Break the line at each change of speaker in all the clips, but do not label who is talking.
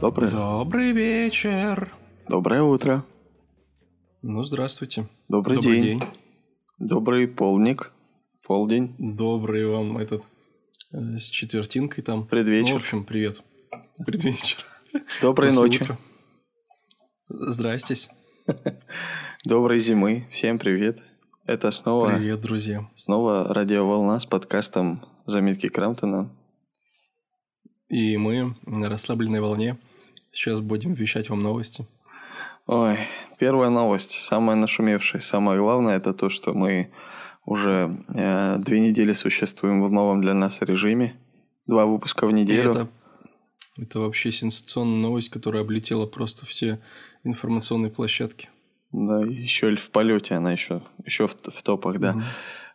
Доброе.
Добрый вечер.
Доброе утро.
Ну, здравствуйте.
Добрый, день. Добрый полдник. Полдень.
Добрый вам этот э, с четвертинкой там.
Предвечер.
Ну, в общем, привет. Предвечер.
Доброй
После
ночи.
утра. Здрастесь.
Доброй зимы. Всем привет. Это снова,
Привет, друзья.
снова радиоволна с подкастом «Заметки Крамптона».
И мы на расслабленной волне сейчас будем вещать вам новости.
Ой, первая новость, самая нашумевшая, самое главное, это то, что мы уже э, две недели существуем в новом для нас режиме. Два выпуска в
И
неделю.
это, это вообще сенсационная новость, которая облетела просто все информационные площадки.
Да, еще в полете она еще, еще в, в топах, да.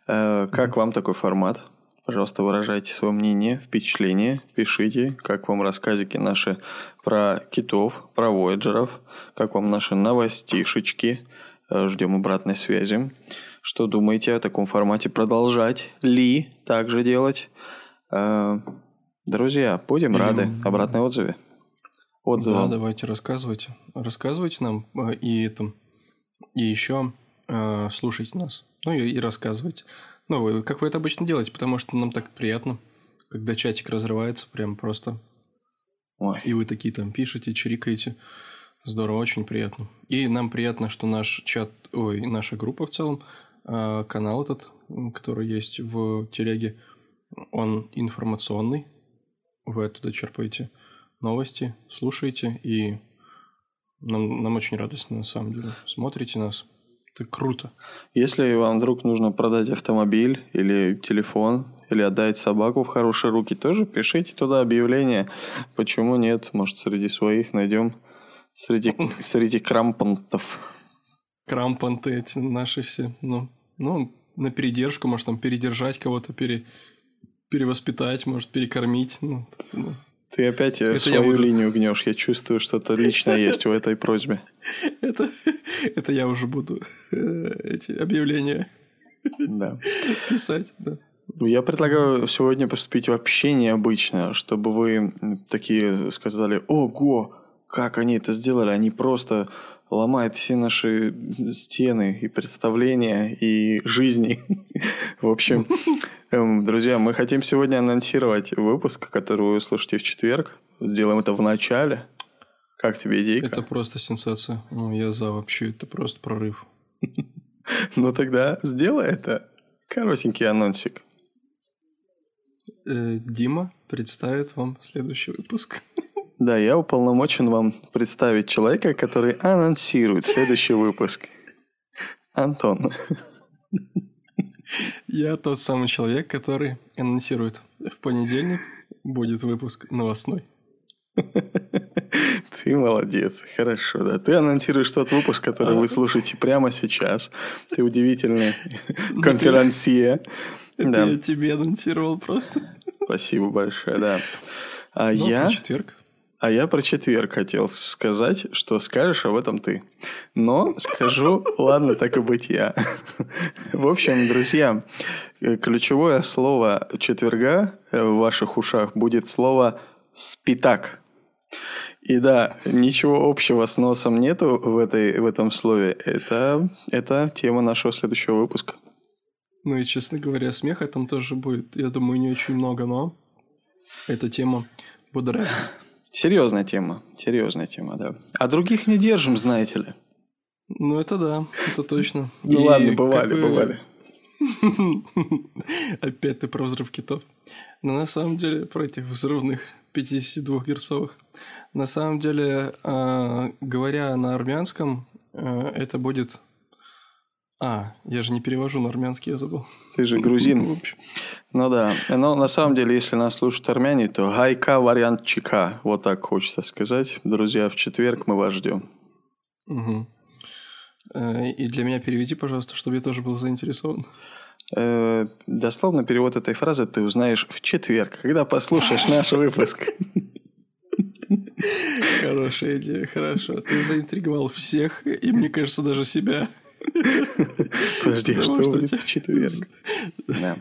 Э, как вам такой формат? Пожалуйста, выражайте свое мнение, впечатление, пишите, как вам рассказики наши про китов, про вояджеров, как вам наши новостишечки. Э, Ждем обратной связи. Что думаете о таком формате? Продолжать ли так же делать? Э, Друзья, будем рады обратной отзыве.
Да,
Отзывам.
давайте рассказывайте. Рассказывайте нам э, и это, и еще э, слушайте нас. Ну и, и рассказывайте. Ну, вы- как вы это обычно делаете, потому что нам так приятно, когда чатик разрывается прям просто.
Ой,
И вы такие там пишете, чирикаете. Здорово, очень приятно. И нам приятно, что наш чат, ой, наша группа в целом, э, канал этот, который есть в телеге, он информационный. Вы оттуда черпаете новости, слушаете, и нам, нам очень радостно, на самом деле. Смотрите нас. Это круто.
Если вам вдруг нужно продать автомобиль или телефон, или отдать собаку в хорошие руки, тоже пишите туда объявление. Почему нет? Может, среди своих найдем. Среди, среди крампонтов.
Крампанты эти наши все. Ну, ну, на передержку, может, там передержать кого-то, пере, перевоспитать, может, перекормить. Ну, ну.
Ты опять э,
Это
свою
буду.
линию гнешь. Я чувствую, что-то личное есть в этой просьбе.
Это, это я уже буду э, эти объявления
Да.
писать, да.
Ну, Я предлагаю сегодня поступить вообще необычно, чтобы вы такие сказали, ого, как они это сделали, они просто ломают все наши стены и представления и жизни. В общем, друзья, мы хотим сегодня анонсировать выпуск, который вы услышите в четверг. Сделаем это в начале. Как тебе идейка?
Это просто сенсация. Ну, я за вообще, это просто прорыв.
Ну тогда сделай это. Коротенький анонсик.
Э, Дима представит вам следующий выпуск.
Да, я уполномочен вам представить человека, который анонсирует следующий выпуск. Антон.
Я тот самый человек, который анонсирует. В понедельник будет выпуск новостной.
Ты молодец, хорошо, да. Ты анонсируешь тот выпуск, который вы слушаете прямо сейчас. Ты удивительный конферансье.
Это я тебе анонсировал просто.
спасибо большое, да. А
Ну,
я...
про четверг.
А я про четверг хотел сказать, что скажешь об этом ты. Но скажу, ладно, так и быть я. В общем, друзья, э, ключевое слово четверга э, в ваших ушах будет слово «спитак». И да, ничего общего с носом нету в, этой, в этом слове. Это, это тема нашего следующего выпуска.
Ну и, честно говоря, смеха там тоже будет, я думаю, не очень много, но эта тема будоражит.
Серьезная тема, серьезная тема, да. А других не держим, знаете ли.
Ну, это да, это точно.
Ну ладно, бывали, бывали.
Опять ты про взрыв китов. Но на самом деле, про этих взрывных 52 герцовых. На самом деле, а, говоря на армянском, а, это будет... А, я же не перевожу на армянский, я забыл.
Ты же грузин. Ну да. Но на самом деле, если нас слушают армяне, то гайка вариант чика. Вот так хочется сказать. Друзья, в четверг мы вас ждем.
Э, И для меня переведи, пожалуйста, чтобы я тоже был заинтересован.
Э, дословно перевод этой фразы ты узнаешь в четверг, когда послушаешь наш выпуск.
Хорошая идея, хорошо. Ты заинтриговал всех, и мне кажется, даже себя.
Подожди, что будет в четверг?
Да.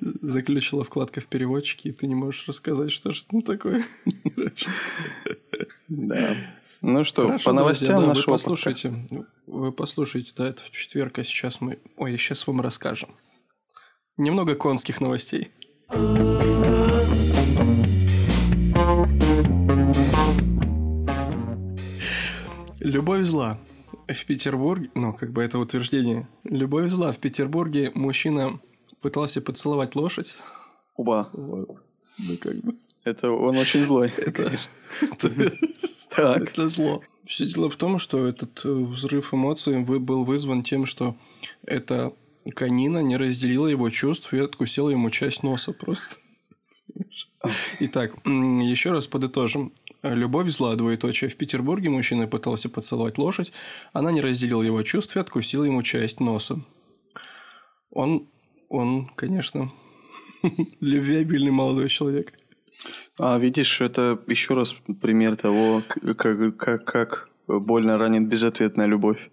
Заключила вкладка в переводчике, и ты не можешь рассказать, что же там такое.
Да. Ну что, Хорошо, по новостям
друзья,
да, нашего
вы послушайте, вы послушайте, да, это в четверг, а сейчас мы... Ой, сейчас вам расскажем. Немного конских новостей. Любовь зла. В Петербурге, ну, как бы это утверждение. Любовь зла. В Петербурге мужчина пытался поцеловать лошадь.
Уба.
Вот. Ну, как бы.
Это он очень злой.
Это зло. Все дело в том, что этот э, взрыв эмоций был вызван тем, что эта канина не разделила его чувств и откусила ему часть носа просто. Итак, еще раз подытожим. Любовь зла, двоеточие. В Петербурге мужчина пытался поцеловать лошадь, она не разделила его чувств и откусила ему часть носа. Он, он, конечно, любвеобильный молодой человек.
А видишь, это еще раз пример того, как, как, как больно ранит безответная любовь.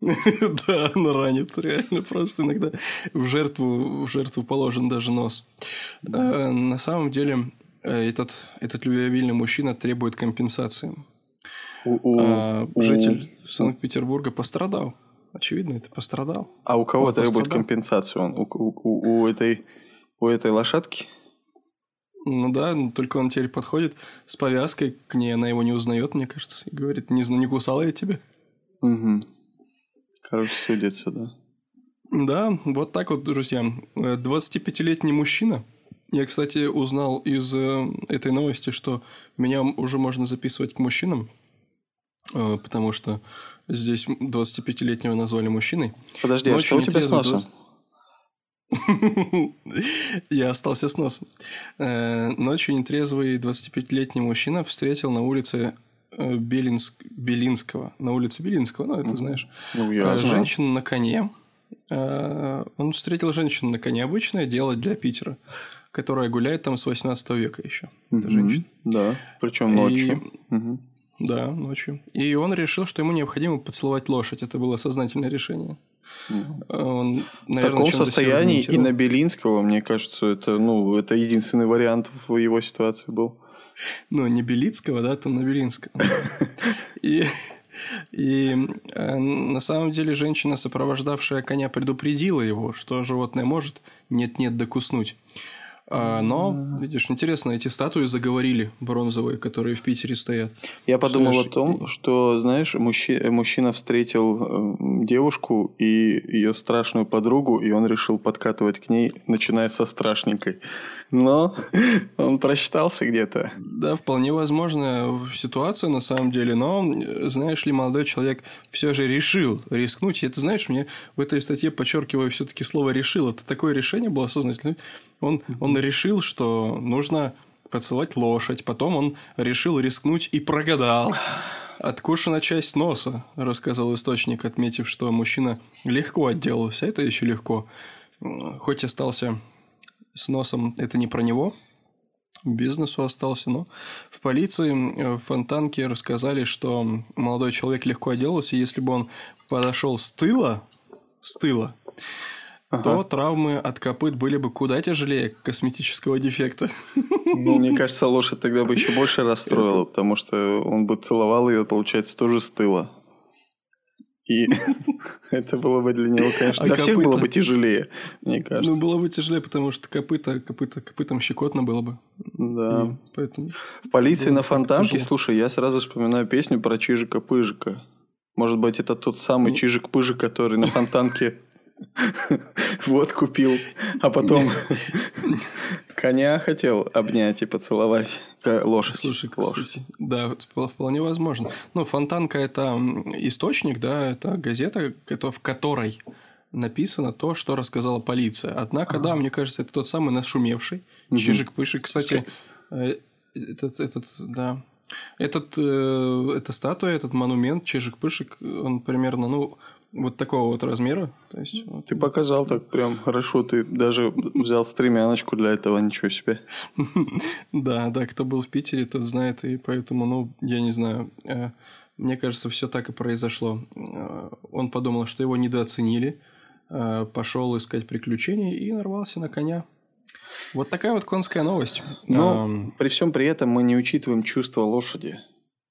Да, она ранит, реально, просто иногда в жертву, в жертву положен даже нос. А, на самом деле, э, этот, этот любвеобильный мужчина требует компенсации. А, житель Санкт-Петербурга пострадал. Очевидно, это пострадал.
А у кого требует компенсацию? Он, у, у, у, этой, у этой лошадки?
Ну да, только он теперь подходит с повязкой к ней, она его не узнает, мне кажется, и говорит, не, не кусала я тебя.
Угу. Короче, судится, да.
Да, вот так вот, друзья. 25-летний мужчина. Я, кстати, узнал из э, этой новости, что меня уже можно записывать к мужчинам, э, потому что здесь 25-летнего назвали мужчиной.
Подожди, Но а что у тебя с носом?
Я остался с носом. Э, ночью нетрезвый 25-летний мужчина встретил на улице Белинск... Белинского. На улице Белинского, ну, это знаешь.
Ну, я
Женщину на коне. Он встретил женщину на коне. Обычное дело для Питера, которая гуляет там с 18 века еще. Это женщина.
Да, причем ночью.
Да, ночью. И он решил, что ему необходимо поцеловать лошадь. Это было сознательное решение.
Он, наверное, в таком состоянии и на Белинского, мне кажется, это, ну, это единственный вариант в его ситуации был.
Ну, не Белицкого, да, там на Белинского. И, и э, на самом деле женщина, сопровождавшая коня, предупредила его, что животное может нет-нет докуснуть. А, но, видишь, интересно, эти статуи заговорили бронзовые, которые в Питере стоят.
Я подумал знаешь, о том, что, знаешь, мужчина, мужчина встретил э, девушку и ее страшную подругу, и он решил подкатывать к ней, начиная со страшненькой. Но он просчитался где-то.
Да, вполне возможная ситуация на самом деле, но, знаешь ли, молодой человек все же решил рискнуть. И это, знаешь, мне в этой статье подчеркиваю все-таки слово решил. Это такое решение было осознательное. Он, он решил, что нужно поцеловать лошадь. Потом он решил рискнуть и прогадал. Откушена часть носа, рассказал источник, отметив, что мужчина легко отделался. Это еще легко. Хоть остался с носом, это не про него. Бизнесу остался, но в полиции в Фонтанке рассказали, что молодой человек легко отделался, если бы он подошел с тыла, с тыла, ага. то травмы от копыт были бы куда тяжелее косметического дефекта.
Ну, мне кажется, лошадь тогда бы еще больше расстроила, потому что он бы целовал ее, получается, тоже с тыла. И это было бы для него, конечно, а для всех было бы тяжелее, мне кажется.
Ну, было бы тяжелее, потому что копыта, копыта, копытом щекотно было бы.
Да.
И поэтому...
В полиции на фонтанке, слушай, я сразу вспоминаю песню про Чижика-Пыжика. Может быть, это тот самый Чижик-Пыжик, который на фонтанке Вот купил, а потом коня хотел обнять и поцеловать лошадь.
Слушай, лошадь. да, вполне возможно. Ну, Фонтанка – это источник, да, это газета, в которой написано то, что рассказала полиция. Однако, да, мне кажется, это тот самый нашумевший Чижик-Пышик. Кстати, э, этот, этот, да, этот, э, эта статуя, этот монумент Чижик-Пышик, он примерно, ну, Вот такого вот размера. То есть, вот.
Ты показал так прям хорошо. Ты даже взял стремяночку для этого, ничего себе.
Да, да, кто был в Питере, тот знает, и поэтому, ну, я не знаю. Э, мне кажется, все так и произошло. Э, он подумал, что его недооценили, э, пошел искать приключений и нарвался на коня. Вот такая вот конская новость.
Но эм... при всем при этом мы не учитываем чувства лошади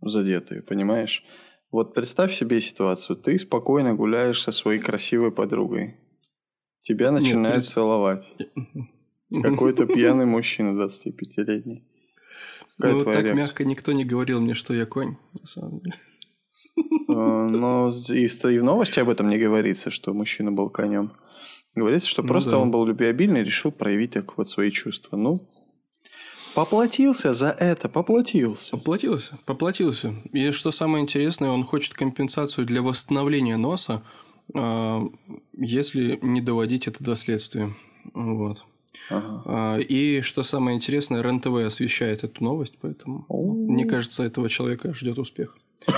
задетые, понимаешь? Вот представь себе ситуацию. Ты спокойно гуляешь со своей красивой подругой. Тебя начинает Нет, целовать. Какой-то пьяный мужчина 25-летний.
ну, так реакция? мягко никто не говорил мне, что я конь, на самом деле.
А, но и, в новости об этом не говорится, что мужчина был конем. Говорится, что ну, просто да. он был любвеобильный и решил проявить так вот свои чувства. Ну, Поплатился за это, поплатился.
Поплатился, поплатился. И что самое интересное, он хочет компенсацию для восстановления носа, а, если не доводить это до следствия. Вот. Ага. А, и что самое интересное, РЕН-ТВ освещает эту новость, поэтому О-о-о. мне кажется, этого человека ждет успех.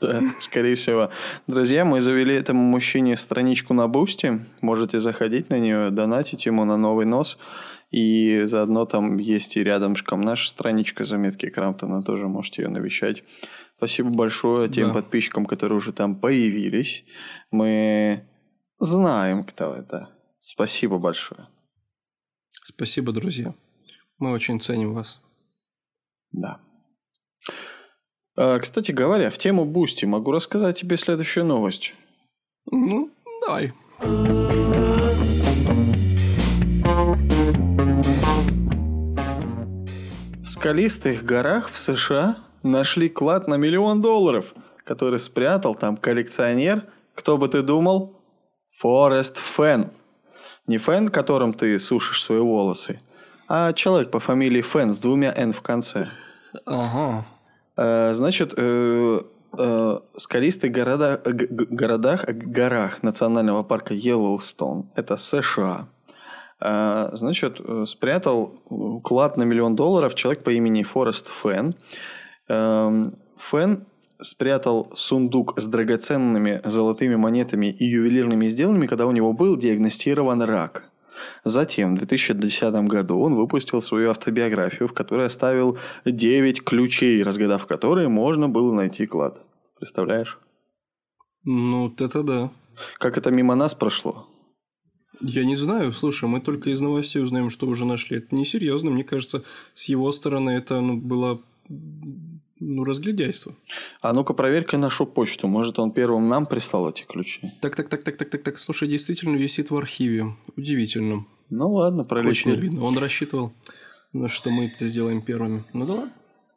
Да, скорее всего. Друзья, мы завели этому мужчине страничку на Boosty. Можете заходить на нее, донатить ему на новый нос. И заодно там есть и рядышком наша страничка заметки Крамптона, тоже можете ее навещать. Спасибо большое тем да. подписчикам, которые уже там появились. Мы знаем, кто это. Спасибо большое.
Спасибо, друзья. Мы очень ценим вас.
Да. А, кстати говоря, в тему Boosty могу рассказать тебе следующую новость.
Ну, давай.
Скалистых горах в США нашли клад на миллион долларов, который спрятал там коллекционер, кто бы ты думал? Форест Фен. Не Фен, которым ты сушишь свои волосы, а человек по фамилии Фен с двумя «н» в конце.
Ага.
Э, значит, э, э, скалистых города, городах, горах национального парка Йеллоустон, это США – значит, э, спрятал клад на миллион долларов человек по имени Форест Фен. Эм, Фен спрятал сундук с драгоценными золотыми монетами и ювелирными изделиями, когда у него был диагностирован рак. Затем, в 2010 году, он выпустил свою автобиографию, в которой оставил 9 ключей, разгадав которые можно было найти клад. Представляешь?
Ну, это да.
Как это мимо нас прошло?
Я не знаю. Слушай, мы только из новостей узнаем, что уже нашли. Это несерьезно. Мне кажется, с его стороны это ну, было ну, разглядяйство.
А ну-ка проверь-ка нашу почту. Может, он первым нам прислал эти ключи?
Так, так, так, так, так, так, так. Слушай, действительно висит в архиве. Удивительно.
Ну ладно, пролетели.
Очень обидно. Он рассчитывал, что мы это сделаем первыми. Ну да ладно.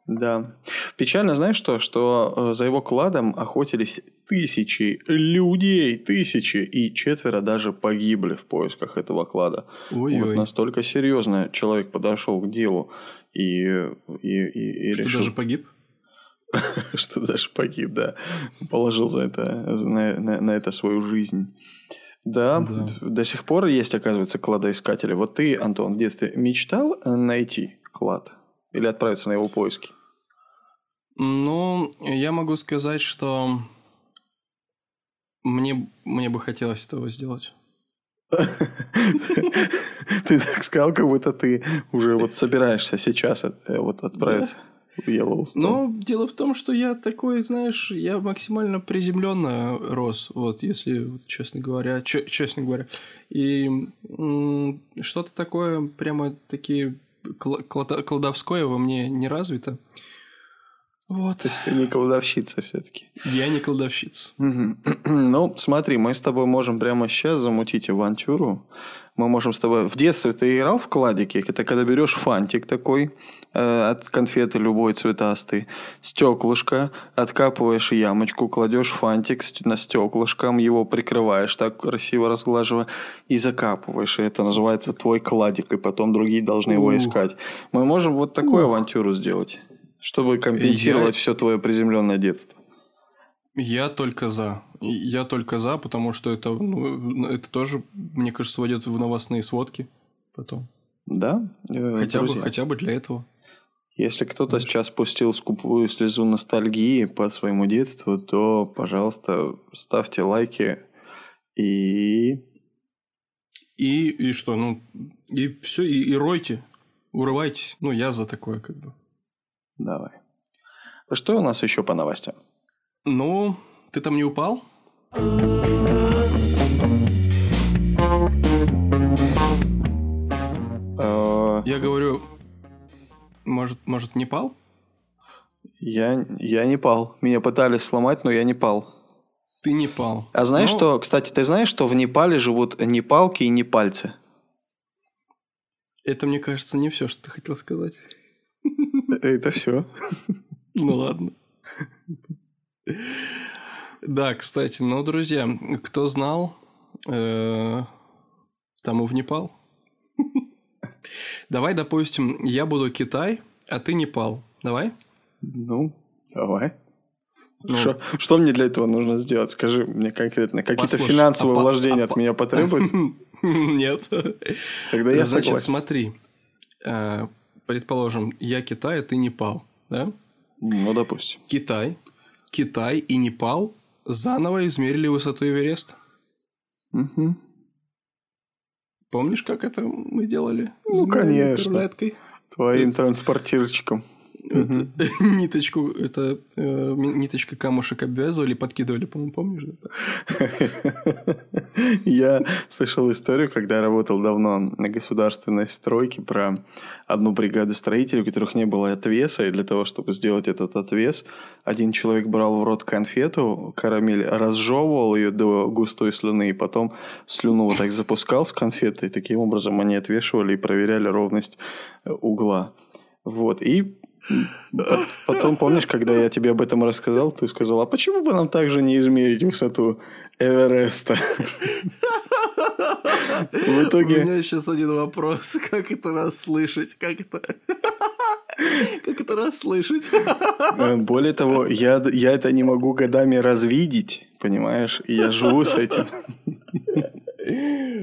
Да. Печально, знаешь что? Что э, за его кладом охотились тысячи людей, тысячи, и четверо даже погибли в поисках этого клада. Ой-ой. Вот настолько серьезно человек подошел к делу и, и, и, и
что
решил...
даже погиб?
что даже погиб, да. Положил за это, на, на, на это свою жизнь. Да, да, до сих пор есть, оказывается, кладоискатели. Вот ты, Антон, в детстве мечтал найти клад? Или отправиться на его поиски?
Ну, я могу сказать, что мне, мне бы хотелось этого сделать.
Ты так сказал, как будто ты уже вот собираешься сейчас э, вот отправиться в Йеллоустон.
Ну, дело в том, что я такой, знаешь, я максимально приземленно рос, вот, если честно говоря, честно говоря. И что-то такое прямо такие кладовское во мне не развито.
Вот. То есть ты не кладовщица все-таки.
Я не кладовщица.
Ну, смотри, мы с тобой можем прямо сейчас замутить авантюру. Мы можем с тобой... В детстве ты играл в кладики? Это когда берешь фантик такой э, от конфеты любой цветастый, стеклышко, откапываешь ямочку, кладешь фантик на стеклышком, его прикрываешь так красиво разглаживая и закапываешь. И это называется твой кладик, и потом другие должны его искать. Мы можем вот такую авантюру сделать чтобы компенсировать я... все твое приземленное детство.
Я только за. Я только за, потому что это, ну, это тоже, мне кажется, войдет в новостные сводки потом.
Да?
Э, хотя бы, хотя бы для этого.
Если кто-то сейчас пустил скупую слезу ностальгии по своему детству, то, пожалуйста, ставьте лайки и...
И, и что, ну, и все, и, и ройте, урывайтесь. Ну, я за такое, как бы.
Давай. Что у нас еще по новостям?
Ну, ты там не упал?
Э,
Я говорю, может, может, не пал?
Я, я не пал. Меня пытались сломать, но я не пал.
Ты не пал.
А знаешь
Ну,
что, кстати, ты знаешь, что в Непале живут не палки и не пальцы?
Это, мне кажется, не все, что ты хотел сказать.
Это все.
Ну ладно. Да, кстати, ну, друзья, кто знал, э, тому в Непал. Давай, допустим, я буду Китай, а ты Непал. Давай?
Ну, давай.
Ну,
Шо- что мне для этого нужно сделать? Скажи мне конкретно. Какие-то финансовые
а
вложения
а
от меня потребуются?
Нет.
Тогда я
Значит,
согласен.
смотри. Предположим, я Китай, а ты Непал. Да?
Ну, допустим.
Китай. Китай и Непал заново измерили высоту Эвереста.
Мгм.
Помнишь, как это мы делали?
Ну, конечно.
интернеткой?
Твоим транспортирчиком.
Это- ниточку, это э, ниточкой камушек обвязывали, подкидывали, по-моему, помнишь?
Я слышал историю, когда работал давно на государственной стройке про одну бригаду строителей, у которых не было отвеса, и для того, чтобы сделать этот отвес, один человек брал в рот конфету, карамель, разжевывал ее до густой слюны, и потом слюну вот так запускал с конфеты, и таким образом они отвешивали и проверяли ровность э, угла. Вот, и Потом, помнишь, когда я тебе об этом рассказал, ты сказал, а почему бы нам также не измерить высоту Эвереста? В
У
итоге...
меня сейчас один вопрос. Как это расслышать? Как это... Как это расслышать?
э, Более того, я, я это не могу годами развидеть, понимаешь? И я живу с этим.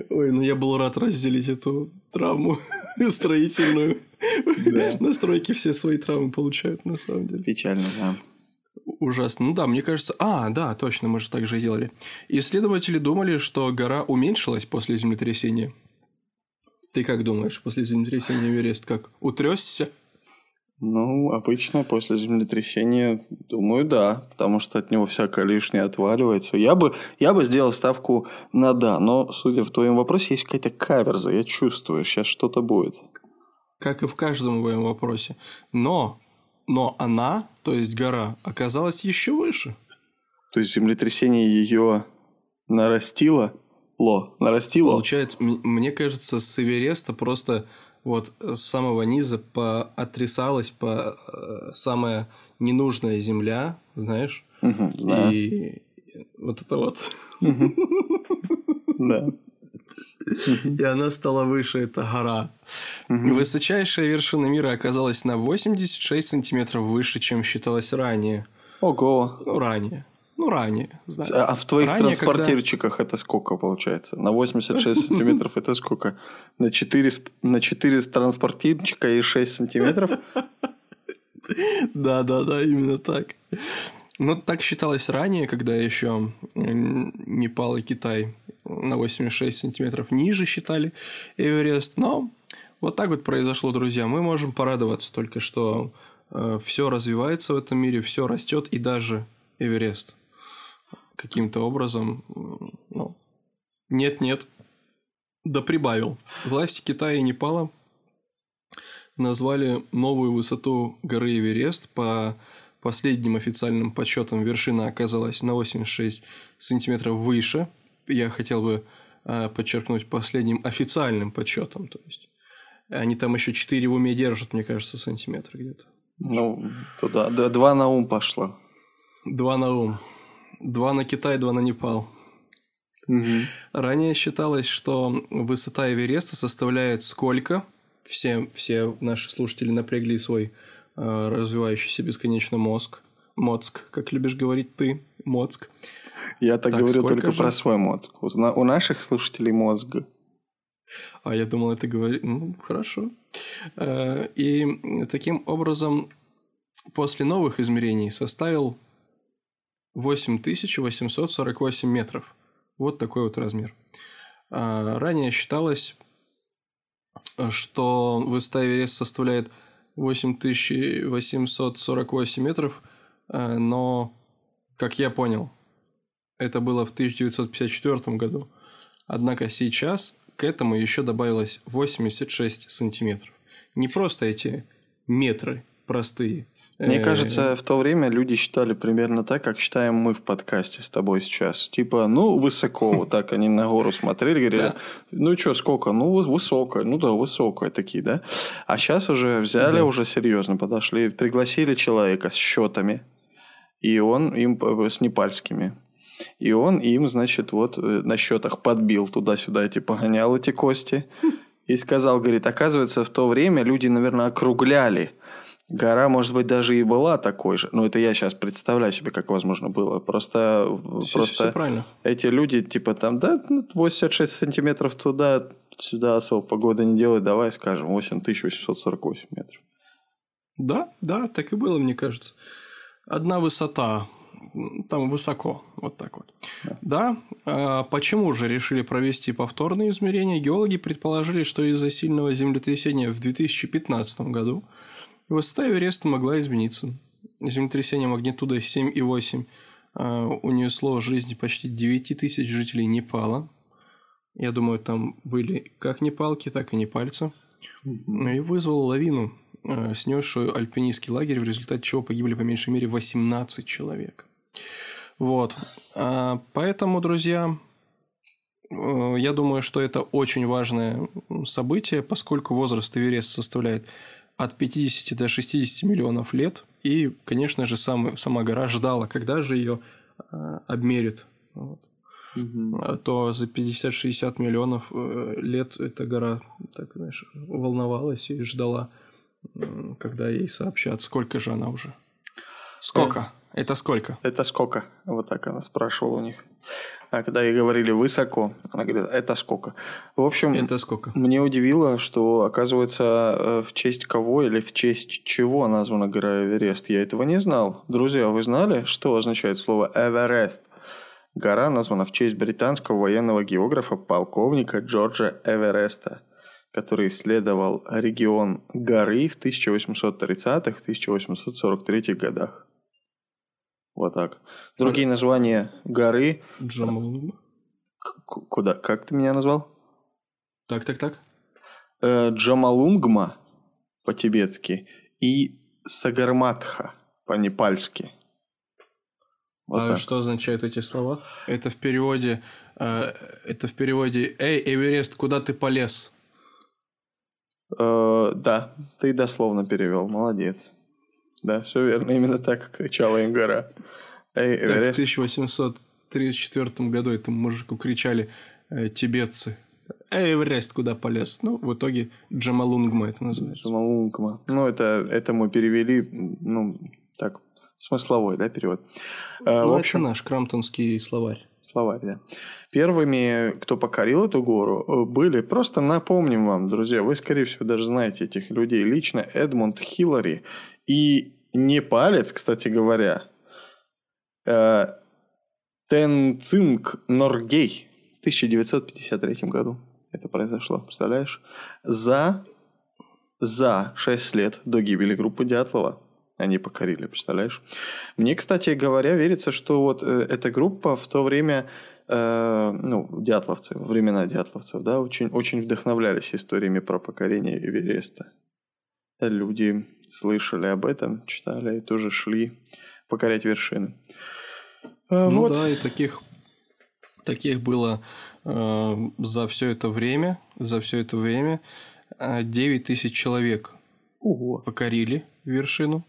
Ой, ну я был рад разделить эту травму строительную. На стройке все свои травмы получают, на самом деле.
Печально, да.
Ужасно. Ну да, мне кажется... А, да, точно, мы же так же и делали. Исследователи думали, что гора уменьшилась после землетрясения. Ты как думаешь, после землетрясения Эверест как? Утрясся?
Ну, обычно после землетрясения, думаю, да, потому что от него всякое лишнее отваливается. Я бы, я бы сделал ставку на да, но, судя в твоем вопросе, есть какая-то каверза, я чувствую, сейчас что-то будет.
Как и в каждом моем вопросе. Но, но она, то есть гора, оказалась еще выше.
То есть землетрясение ее нарастило, ло, нарастило.
Получается, мне кажется, с Эвереста просто вот с самого низа поотрясалась по э, самая ненужная земля, знаешь,
Мгм, знаю.
и вот это вот.
Да.
И она стала выше, это гора. Высочайшая вершина мира оказалась на 86 сантиметров выше, чем считалось ранее.
Ого.
Ну, ранее. Ну, ранее. знаю.
А а в твоих
Ранее,
транспортирчиках это сколько получается? На 86 сантиметров это сколько? На 4, сп- на 4 транспортирчика и 6 сантиметров?
Да, да, да, именно так. Но так считалось ранее, когда еще Непал и Китай на 86 сантиметров ниже считали Эверест. Но вот так вот произошло, друзья. Мы можем порадоваться только, что все развивается в этом мире, все растет, и даже Эверест каким-то образом, ну, нет-нет, да прибавил. Власти Китая и Непала назвали новую высоту горы Эверест. По последним официальным подсчетам вершина оказалась на 86 сантиметров выше. Я хотел бы э, подчеркнуть последним официальным подсчетом. То есть они там еще 4 в уме держат, мне кажется, сантиметра где-то.
Ну, туда. Да, два на ум пошло.
Два на ум. Два на Китай, два на Непал. Ранее считалось, что высота Эвереста составляет сколько? Все, все наши слушатели напрягли свой э, развивающийся бесконечно мозг. Моцк, как любишь говорить ты, мозг.
Я так,
Так,
говорю только
же?
про свой мозг. У, наших слушателей мозг.
А я думал, это говорит... Ну, хорошо. Э, и таким образом после новых измерений составил 8848 метров. Вот такой вот размер. А, ранее считалось, что высота Эверест составляет 8848 метров, э, но, как я понял, это было в 1954 году. Однако сейчас к этому еще добавилось 86 сантиметров. Не просто эти метры простые,
мне э, кажется, в то время люди считали примерно так, как считаем мы в подкасте с тобой сейчас. Типа, ну, высоко. Вот так они на гору смотрели, говорили, ну, что, сколько? Ну, высокое. Ну, да, высокое такие, да? А сейчас уже взяли, уже серьезно подошли, пригласили человека с счетами. И он им с непальскими. И он им, значит, вот э, на счетах подбил туда-сюда эти погонял эти кости. И сказал, говорит, оказывается, в то время люди, наверное, округляли Гора, может быть, даже и была такой же. Ну, это я сейчас представляю себе, как возможно было. Просто, все, просто
все правильно.
эти люди, типа, там, да, 86 ну, сантиметров туда, сюда особо погода не делает, давай скажем, 8848 метров.
Да, да, так и было, мне кажется. Одна высота, там высоко, вот так вот. Да. А почему же решили провести повторные измерения? Геологи предположили, что из-за сильного землетрясения в 2015 году Высота Эвереста могла измениться. Землетрясение магнитудой 7,8 а, унесло жизни почти 9 тысяч жителей Непала. Я думаю, там были как непалки, так и непальцы. И вызвал лавину, а, снесшую альпинистский лагерь, в результате чего погибли по меньшей мере 18 человек. Вот. А, поэтому, друзья, я думаю, что это очень важное событие, поскольку возраст Эвереста составляет от 50 до 60 миллионов лет. И, конечно же, сам, сама гора ждала, когда же ее э, обмерит. Вот. Угу. То за 50-60 миллионов э, лет эта гора так, знаешь, волновалась и ждала, э, когда ей сообщат, сколько же она уже. Сколько? Это сколько?
Это сколько? Вот так она спрашивала у них. А когда ей говорили высоко, она говорит, это сколько. В общем,
это сколько?
мне удивило, что, оказывается, э, в честь кого или в честь чего названа гора Эверест. Я этого не знал. Друзья, вы знали, что означает слово Эверест? Гора названа в честь британского военного географа полковника Джорджа Эвереста, который исследовал регион горы в 1830-1843 годах. Вот так. Другие названия горы.
Джамалунгма.
Куда? Как ты меня назвал?
Так, так, так.
Э, Джамалунгма по-тибетски и Сагарматха по-непальски.
Вот а так. что означают эти слова? Это в переводе. Э, это в переводе. Эй, Эверест, куда ты полез?
Э, да, ты дословно перевел, молодец. Да, все верно. Именно так кричала им гора.
Так, в 1834 году этому мужику кричали э, тибетцы. Эй, Эверест, куда полез? Ну, в итоге Джамалунгма это называется.
Джамалунгма. Ну, это, это мы перевели, ну, так, смысловой, да, перевод.
А, ну, в общем, это наш крамтонский словарь.
Словарь, да. Первыми, кто покорил эту гору, э, были, просто напомним вам, друзья, вы, скорее всего, даже знаете этих людей лично, Эдмунд Хиллари и непалец, кстати говоря, э, Тенцинг Норгей в 1953 году это произошло, представляешь? За, за 6 лет до гибели группы Дятлова они покорили, представляешь? Мне, кстати говоря, верится, что вот э, эта группа в то время, э, ну, дятловцы, времена дятловцев, да, очень, очень вдохновлялись историями про покорение Эвереста. Люди слышали об этом, читали и тоже шли покорять вершины.
А, ну вот. да, и таких, таких было э, за все это время, за все это время 9 э, тысяч человек Ого. покорили вершину,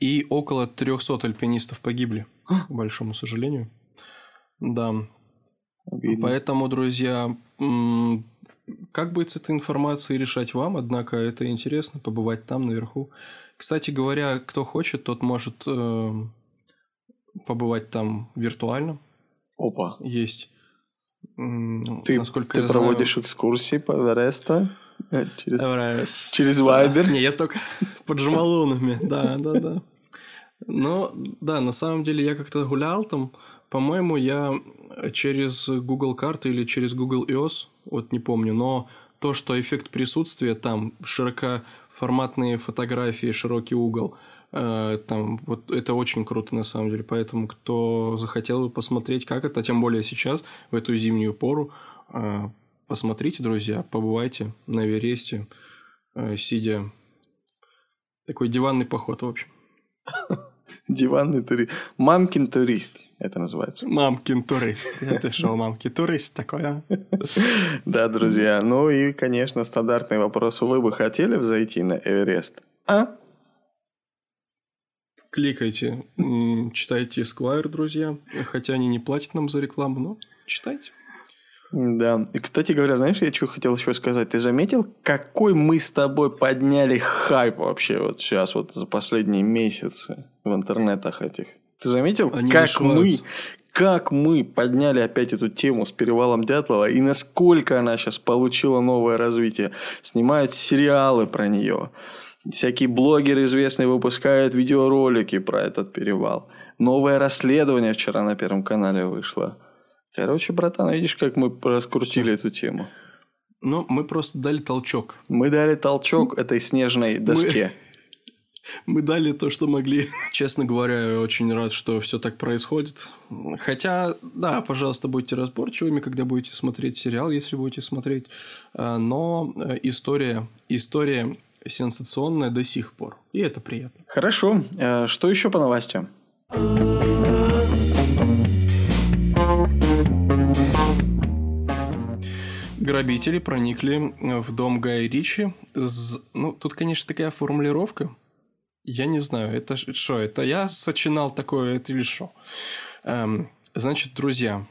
и около 300 альпинистов погибли, к большому сожалению. Да. Обидно. Поэтому, друзья, как быть с этой информацией, решать вам, однако это интересно, побывать там наверху. Кстати говоря, кто хочет, тот может э, побывать там виртуально.
Опа.
Есть.
Ты, насколько ты я проводишь знаю... экскурсии по Эвереста? Через, через Вайбер?
Не, я только под жмалунами, да, да, да. Но, да, на самом деле я как-то гулял там, по-моему, я через Google карты или через Google iOS, вот не помню, но то, что эффект присутствия там, широкоформатные фотографии, широкий угол, э, там, вот это очень круто на самом деле. Поэтому, кто захотел бы посмотреть, как это, тем более сейчас, в эту зимнюю пору, э, посмотрите, друзья, побывайте на Эвересте, э, сидя. Такой диванный поход, в общем.
Диванный турист. Мамкин турист, это называется.
Мамкин турист. Это что, мамкин турист такой, а?
Да, друзья. Ну и, конечно, стандартный вопрос. Вы бы хотели взойти на Эверест? А?
Кликайте, читайте Esquire, друзья. Хотя они не платят нам за рекламу, но читайте.
Да. И, кстати говоря, знаешь, я что хотел еще сказать? Ты заметил, какой мы с тобой подняли хайп вообще вот сейчас, вот за последние месяцы в интернетах этих? Ты заметил, Они как мы, как мы подняли опять эту тему с перевалом Дятлова и насколько она сейчас получила новое развитие? Снимают сериалы про нее. Всякие блогеры известные выпускают видеоролики про этот перевал. Новое расследование вчера на Первом канале вышло. Короче, братан, видишь, как мы раскрутили эту тему?
Ну, мы просто дали толчок.
Мы дали толчок этой снежной доске.
Мы, мы дали то, что могли. Честно говоря, я очень рад, что все так происходит. Хотя, да, пожалуйста, будьте разборчивыми, когда будете смотреть сериал, если будете смотреть. А, но э, история, история сенсационная до сих пор. И это приятно.
Хорошо. А, что еще по новостям?
Грабители проникли в дом Гая Ричи. Ну, тут, конечно, такая формулировка. Я не знаю, это что? Это я сочинал такое, это или что? Эм, значит, друзья,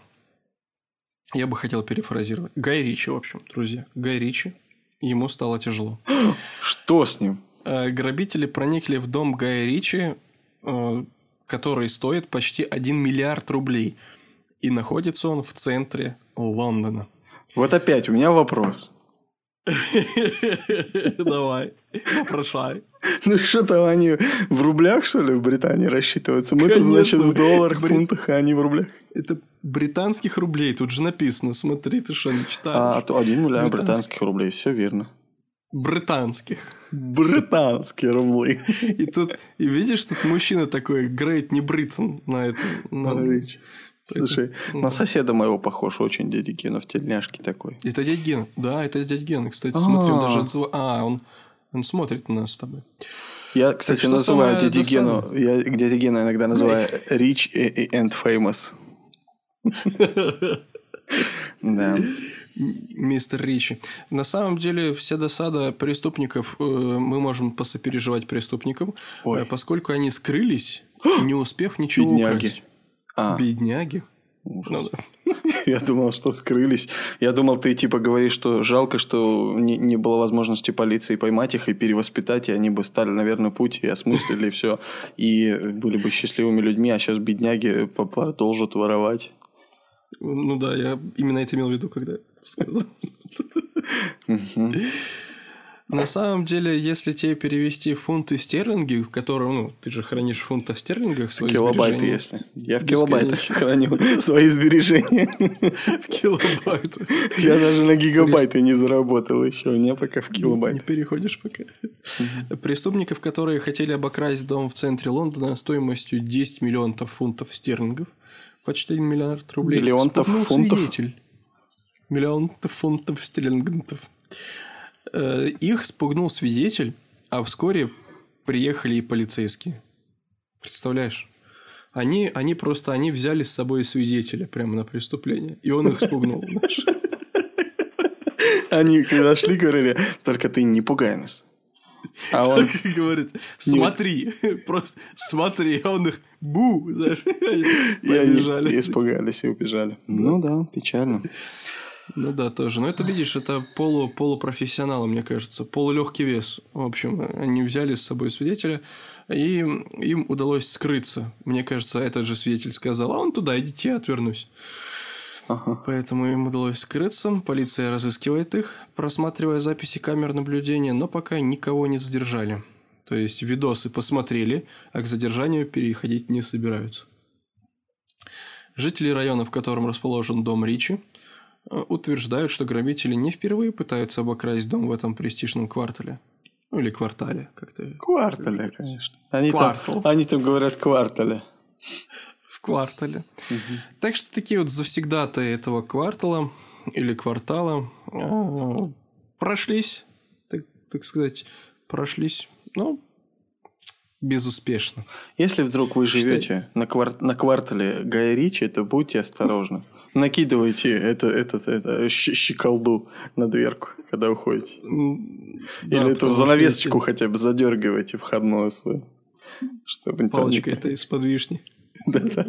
я бы хотел перефразировать. Гай Ричи, в общем, друзья. Гай Ричи, ему стало тяжело.
Что с ним?
Э, грабители проникли в дом Гая Ричи, э, который стоит почти 1 миллиард рублей. И находится он в центре Лондона.
Вот опять у меня вопрос.
Давай, вопрошай.
Ну что там они в рублях, что ли, в Британии рассчитываются? Мы-то, значит, в долларах, фунтах, а они в рублях.
Это британских рублей, тут же написано, смотри, ты что, не читаешь?
А, то один миллиард британских рублей, все верно.
Британских.
Британские рубли.
И тут, и видишь, тут мужчина такой, Грейт не Бриттон на это. На...
Слушай, на соседа моего похож очень дядя Гена в тельняшке такой.
Это дядя Ген, да, это дядя Ген. Кстати, смотри, он даже отзывает... А, он, он смотрит на нас с тобой.
Я, кстати, называю дядю Гену, я дядя Гена иногда называю rich and famous. Да.
Мистер Ричи. На самом деле, вся досада преступников, э, мы можем посопереживать преступникам. Э, поскольку они скрылись, не успев ничего Бедняги. украсть. А. Бедняги.
Ну, да. Я думал, что скрылись. Я думал, ты типа говоришь, что жалко, что не, не было возможности полиции поймать их и перевоспитать, и они бы стали на верный путь и осмыслили все, и были бы счастливыми людьми, а сейчас бедняги продолжат воровать.
Ну да, я именно это имел в виду, когда сказал. На самом деле, если тебе перевести фунты стерлинги, в которые, ну, ты же хранишь в фунтах стерлингах свои
Килобайты, если. Я в килобайтах храню свои сбережения.
В килобайтах.
Я даже на гигабайты не заработал еще, не пока в килобайт.
Не переходишь пока. Преступников, которые хотели обокрасть дом в центре Лондона стоимостью 10 миллионов фунтов стерлингов, почти 1 миллиард рублей.
Миллионов фунтов?
Миллионов фунтов стерлингов. Э, их спугнул свидетель, а вскоре приехали и полицейские. Представляешь? Они, они просто они взяли с собой свидетеля прямо на преступление, и он их спугнул.
Они когда шли, говорили, только ты не пугай нас.
А он говорит, смотри, просто смотри, а он их бу, знаешь,
побежали. И испугались и убежали. Ну да, печально.
Ну да, тоже. Но это, видишь, это полу, полупрофессионалы, мне кажется. Полулегкий вес. В общем, они взяли с собой свидетеля, и им удалось скрыться. Мне кажется, этот же свидетель сказал, а он туда, идите, я отвернусь.
Ага.
Поэтому им удалось скрыться. Полиция разыскивает их, просматривая записи камер наблюдения, но пока никого не задержали. То есть видосы посмотрели, а к задержанию переходить не собираются. Жители района, в котором расположен дом Ричи, утверждают, что грабители не впервые пытаются обокрасть дом в этом престижном квартале. Ну, или квартале, как-то.
Квартале, конечно. Они,
Квартал.
там, они там говорят квартале.
В квартале. Так что такие вот завсегдаты этого квартала или квартала э, прошлись, так, так сказать, прошлись, ну, безуспешно.
Если вдруг вы живете на, квар- на квартале Гая Ричи, то будьте осторожны. Накидывайте это, этот, это, щеколду на дверку, когда уходите.
Да,
Или эту занавесочку
если
хотя бы задергивайте входную свою. Чтобы
Палочка это из-под вишни.
Да-да.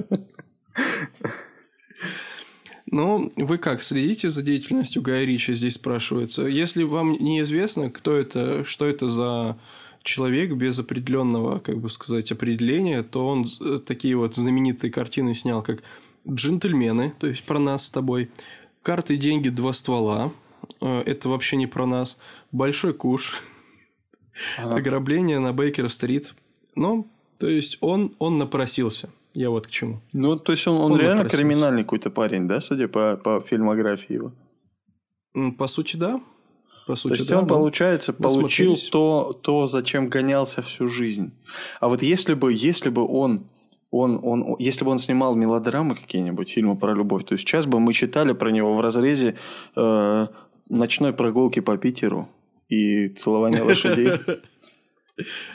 Ну, вы как, следите за деятельностью Гая Ричи, здесь спрашивается. Если вам неизвестно, кто это, что это за человек без определенного, как бы сказать, определения, то он э, такие вот знаменитые картины снял, как «Джентльмены», то есть про нас с тобой, «Карты, деньги, два ствола», э, это вообще не про нас, «Большой куш», «Ограбление на Бейкер-стрит». Ну, то есть он, он напросился. Я вот к чему.
Ну, то есть он, он,
Он
реально
напросился.
криминальный какой-то парень, да, судя по, по фильмографии его?
По сути, да. По сути,
То есть
да,
он, получается, получил то, то, зачем гонялся всю жизнь. А вот если бы, если бы он, он, он, если бы он снимал мелодрамы какие-нибудь, фильмы про любовь, то сейчас бы мы читали про него в разрезе э, ночной прогулки по Питеру и целования лошадей.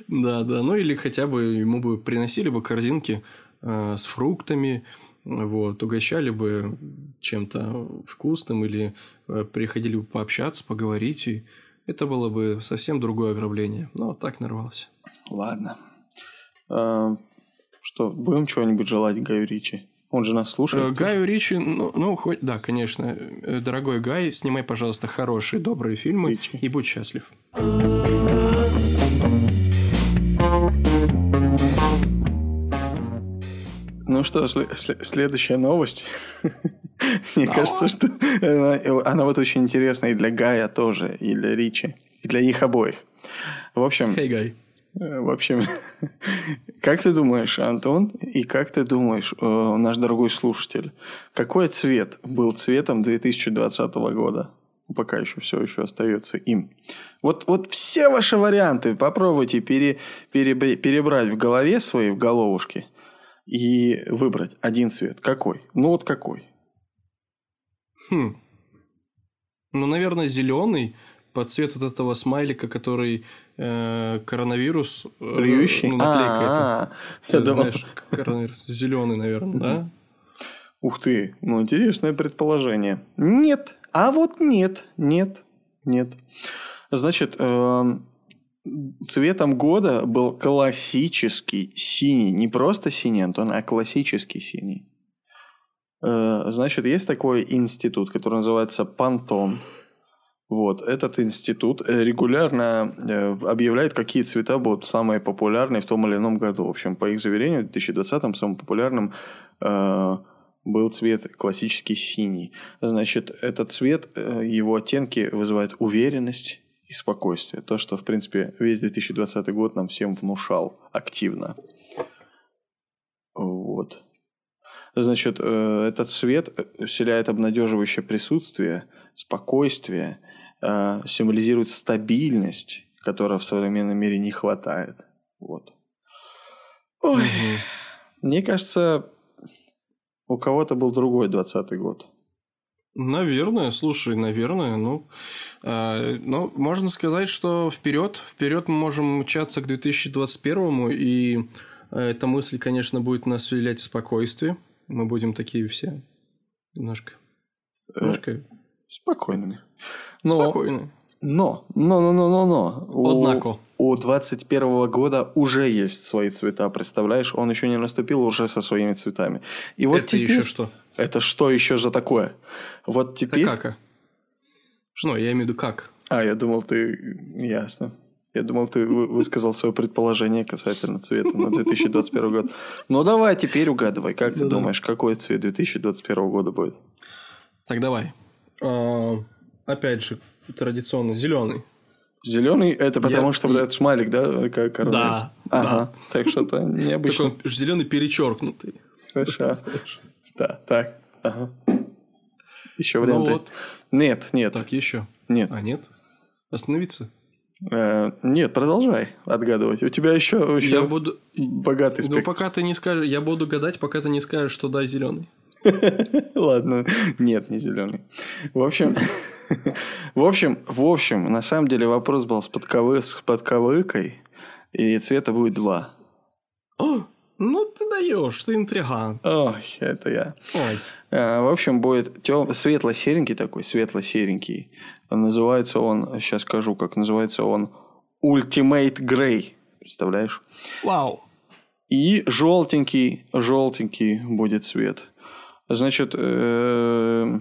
Да, да. Ну или хотя бы ему бы приносили бы корзинки э, с фруктами, вот, угощали бы чем-то вкусным или э, приходили бы пообщаться, поговорить, и это было бы совсем другое ограбление. Но так нарвался.
Ладно. Что, будем чего-нибудь желать Гаю Ричи? Он же нас
Э,
слушает.
Гаю Ричи, ну, ну, хоть, да, конечно. Э, Дорогой Гай, снимай, пожалуйста, хорошие, добрые фильмы
Ричи.
и будь счастлив.
Ну что, сле- сле- следующая новость. Мне кажется, что она, она вот очень интересная и для Гая тоже, и для Ричи, и для них обоих. В общем,
Хей, Гай.
Э, в общем, как ты думаешь, Антон, и как ты думаешь, э, наш дорогой слушатель, какой цвет был цветом 2020 года? Пока еще все еще остается им. Вот, вот все ваши варианты попробуйте пере, переб- перебрать в голове своей, в головушке, и выбрать один цвет. Какой? Ну вот какой?
Хм. Ну, наверное, зеленый под цвет вот этого смайлика, который э, коронавирус... э,
Плюющий?
ну, наклейка.
А, я
Э,
думал-
Знаешь, коронавирус. Зеленый, наверное, да?
Ух ты, ну интересное предположение. Нет, а вот нет, нет, нет. Значит, эм, цветом года был классический синий. Не просто синий, Антон, а классический синий. Э, Значит, есть такой институт, который называется Пантон. Вот, этот институт э, регулярно э, объявляет, какие цвета будут самые популярные в том или ином году. В общем, по их заверению, в 2020 самым популярным э, был цвет классический синий. Значит, этот цвет, его оттенки вызывают уверенность и спокойствие. То, что, в принципе, весь 2020 год нам всем внушал активно. Вот. Значит, этот цвет вселяет обнадеживающее присутствие, спокойствие, э, символизирует стабильность, которой в современном мире не хватает. Вот. Ой, мне кажется, у кого-то был другой 20 год.
Наверное, слушай, наверное, ну, э, ну, можно сказать, что вперед, вперед мы можем мчаться к 2021 и э, эта мысль, конечно, будет нас вселять в спокойствие. Мы будем такие все немножко,
Э,
немножко
Спокойными. Но,
спокойные.
но, но, но, но, но, но. У-
Однако.
У 21 года уже есть свои цвета, представляешь? Он еще не наступил уже со своими цветами. И вот
Это
теперь...
еще что?
Это что еще за такое? Вот
Это
теперь...
как? а? Ну, я имею в виду как.
А, я думал, ты... Ясно. Я думал, ты вы- высказал свое предположение касательно цвета на 2021 год. Ну, давай теперь угадывай. Как ты думаешь, какой цвет 2021 года будет?
Так, давай. А, опять же, традиционно зеленый.
Зеленый это потому,
Я-
что этот смайлик, да, как
Да,
Ага. Так что-то необычно.
он зеленый перечеркнутый.
Хорошо. Да, так. Ага. Еще
Ну
варианты.
вот.
Нет, нет,
Так, еще.
нет.
А, нет? Остановиться?
Э, Нет, продолжай отгадывать. У тебя еще, еще
Я буду...
богатый
Ну,
спектр.
пока ты не скажешь... Я буду гадать, пока ты не скажешь, что да, зеленый.
Ладно, нет, не зеленый. В общем, в общем, в общем, на самом деле вопрос был с, подковы, с подковыкой, и цвета будет два.
О, ну ты даешь, ты интригант.
Ой, это я.
Ой.
Э, В общем, будет тем... светло-серенький такой, светло-серенький. Называется он, сейчас скажу, как называется он, Ultimate Grey. Представляешь?
Вау.
И желтенький, желтенький будет цвет. Значит, э,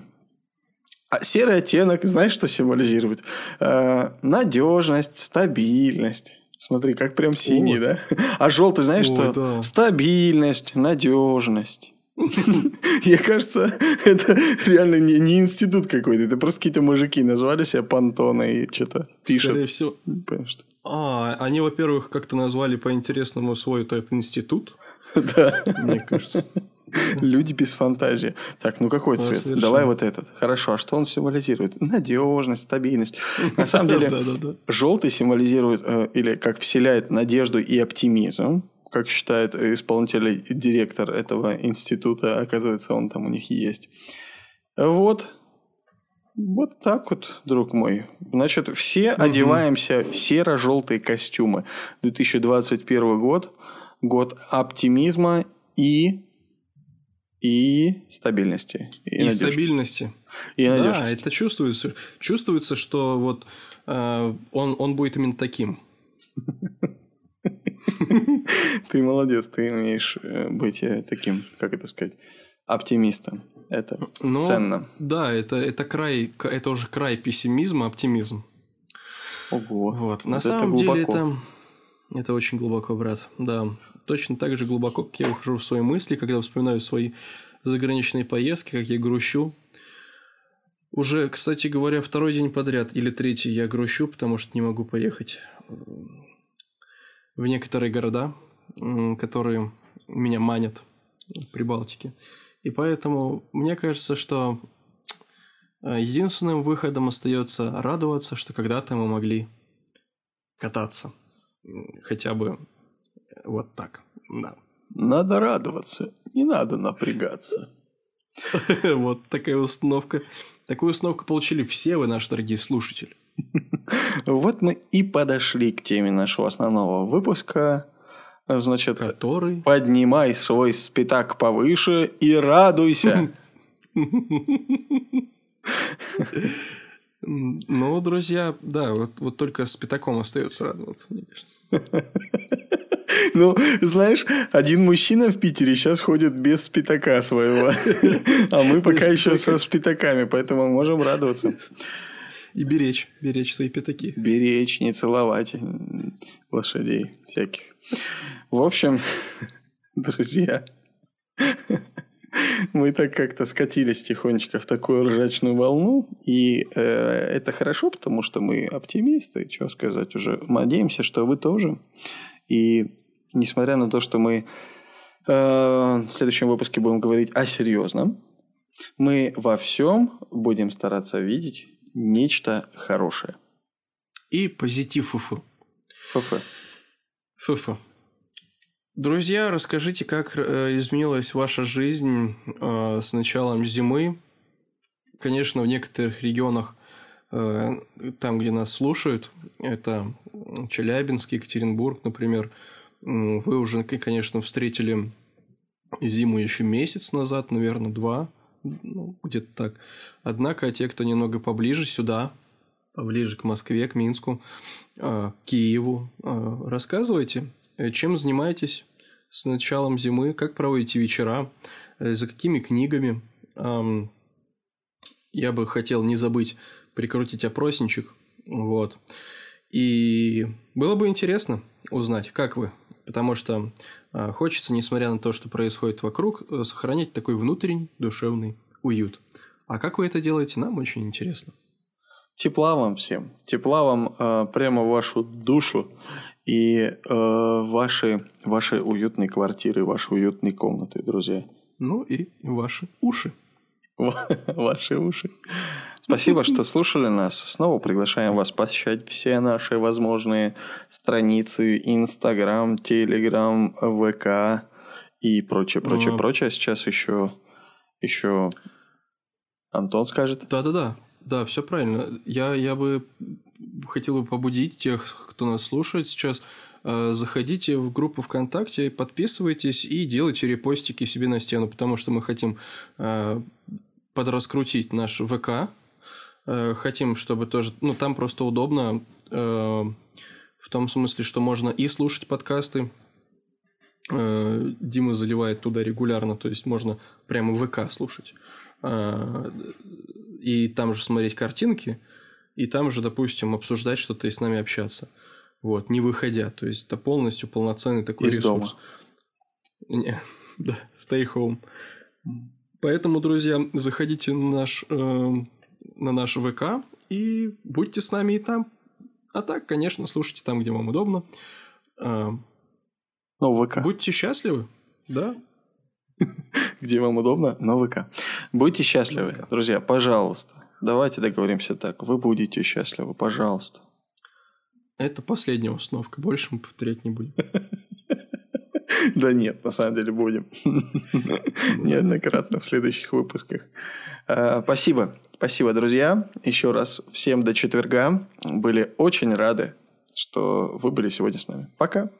а серый оттенок, знаешь, что символизирует? Э, надежность, стабильность. Смотри, как прям синий,
Ой.
да? А желтый, знаешь,
Ой,
что?
да.
Стабильность, надежность. Мне кажется, это реально не, не институт какой-то. Это просто какие-то мужики назвали себя понтоны и что-то пишут.
Скорее всего. А, они, во-первых, как-то назвали по-интересному свой этот институт,
Да.
мне кажется.
Люди без фантазии. Так, ну какой цвет?
совершенно.
Давай вот этот. Хорошо, а что он символизирует? Надежность, стабильность. На самом деле, желтый символизирует э, или как вселяет надежду и оптимизм. Как считает исполнительный директор этого института, оказывается, он там у них есть. Вот. Вот так вот, друг мой. Значит, все одеваемся в серо-желтые костюмы. 2021 год. Год оптимизма и и стабильности. И,
И
надежды.
стабильности.
И
Да,
надежности.
это чувствуется. Чувствуется, что вот э, он, он будет именно таким.
Ты молодец, ты умеешь э, быть э, таким, как это сказать, оптимистом. Это
Но,
ценно.
Да, это, это край, это уже край пессимизма, оптимизм.
Ого.
Вот. На
это
самом деле
глубоко.
это, это очень глубоко, брат. Да. Точно так же глубоко, как я ухожу в свои мысли, когда вспоминаю свои заграничные поездки, как я грущу. Уже, кстати говоря, второй день подряд или третий я грущу, потому что не могу поехать в некоторые города, которые меня манят в Прибалтике. И поэтому мне кажется, что э, единственным выходом остается радоваться, что когда-то мы могли кататься. Хотя бы вот так. Да.
Надо радоваться, не надо напрягаться.
Вот такая установка. Такую установку получили все вы, наши дорогие слушатели.
Вот мы и подошли к теме нашего основного выпуска. Значит,
Который...
поднимай свой спитак повыше и радуйся.
Ну, друзья, да, вот, вот только с пятаком остается радоваться, мне кажется.
Ну, знаешь, один мужчина в Питере сейчас ходит без спитака своего. А мы пока еще со спитаками, поэтому можем радоваться.
И беречь, беречь свои пятаки.
Беречь, не целовать лошадей всяких. В общем, друзья, мы так как-то скатились тихонечко в такую ржачную волну. И э, это хорошо, потому что мы оптимисты, что сказать уже. Надеемся, что вы тоже. И несмотря на то, что мы э, в следующем выпуске будем говорить о серьезном, мы во всем будем стараться видеть нечто хорошее.
И позитив ФФ.
ФФ.
ФФ. Друзья, расскажите, как э, изменилась ваша жизнь э, с началом зимы. Конечно, в некоторых регионах, э, там, где нас слушают, это Челябинск, Екатеринбург, например, вы уже, конечно, встретили зиму еще месяц назад, наверное, два, ну, где-то так. Однако те, кто немного поближе сюда, поближе к Москве, к Минску, э, к Киеву, э, рассказывайте, э, чем занимаетесь с началом зимы, как проводите вечера, э, за какими книгами. Ам, Я бы хотел не забыть прикрутить опросничек, вот. И было бы интересно узнать, как вы, потому что а, хочется, несмотря на то, что происходит вокруг, э, сохранять такой внутренний душевный уют. А как вы это делаете, нам очень интересно.
Тепла вам всем. Тепла вам э, прямо в вашу душу и э, ваши, ваши уютные квартиры, ваши уютные комнаты, друзья.
Ну и ваши уши.
Ваши уши. Спасибо, что слушали нас. Снова приглашаем вас посещать все наши возможные страницы. Инстаграм, Телеграм, ВК и прочее, прочее, прочее. Сейчас еще, еще Антон скажет.
Да-да-да. Да, все правильно. Я, я бы хотел бы побудить тех, кто нас слушает сейчас, э, заходите в группу ВКонтакте, подписывайтесь и делайте репостики себе на стену, потому что мы хотим э, подраскрутить наш ВК, э, хотим, чтобы тоже, ну там просто удобно в том смысле, что можно и слушать подкасты, Дима заливает туда регулярно, то есть можно прямо ВК слушать и там же смотреть картинки, и там же, допустим, обсуждать что-то и с нами общаться. Вот, не выходя. То есть это полностью полноценный такой Из ресурс. Дома. Не, да, stay home. Поэтому, друзья, заходите на наш, э, на наш ВК и будьте с нами и там. А так, конечно, слушайте там, где вам удобно. Э,
ну, ВК.
Будьте счастливы, да,
где вам удобно, на ВК. Будьте счастливы, друзья, пожалуйста. Давайте договоримся так. Вы будете счастливы, пожалуйста.
Это последняя установка. Больше мы повторять не будем.
Да нет, на самом деле будем. Неоднократно в следующих выпусках. А, спасибо. Спасибо, друзья. Еще раз всем до четверга. Были очень рады, что вы были сегодня с нами. Пока.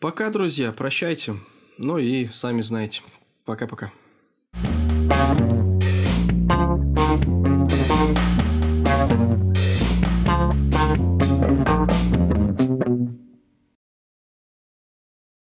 Пока, друзья. Прощайте. Ну и сами знаете. Пока-пока.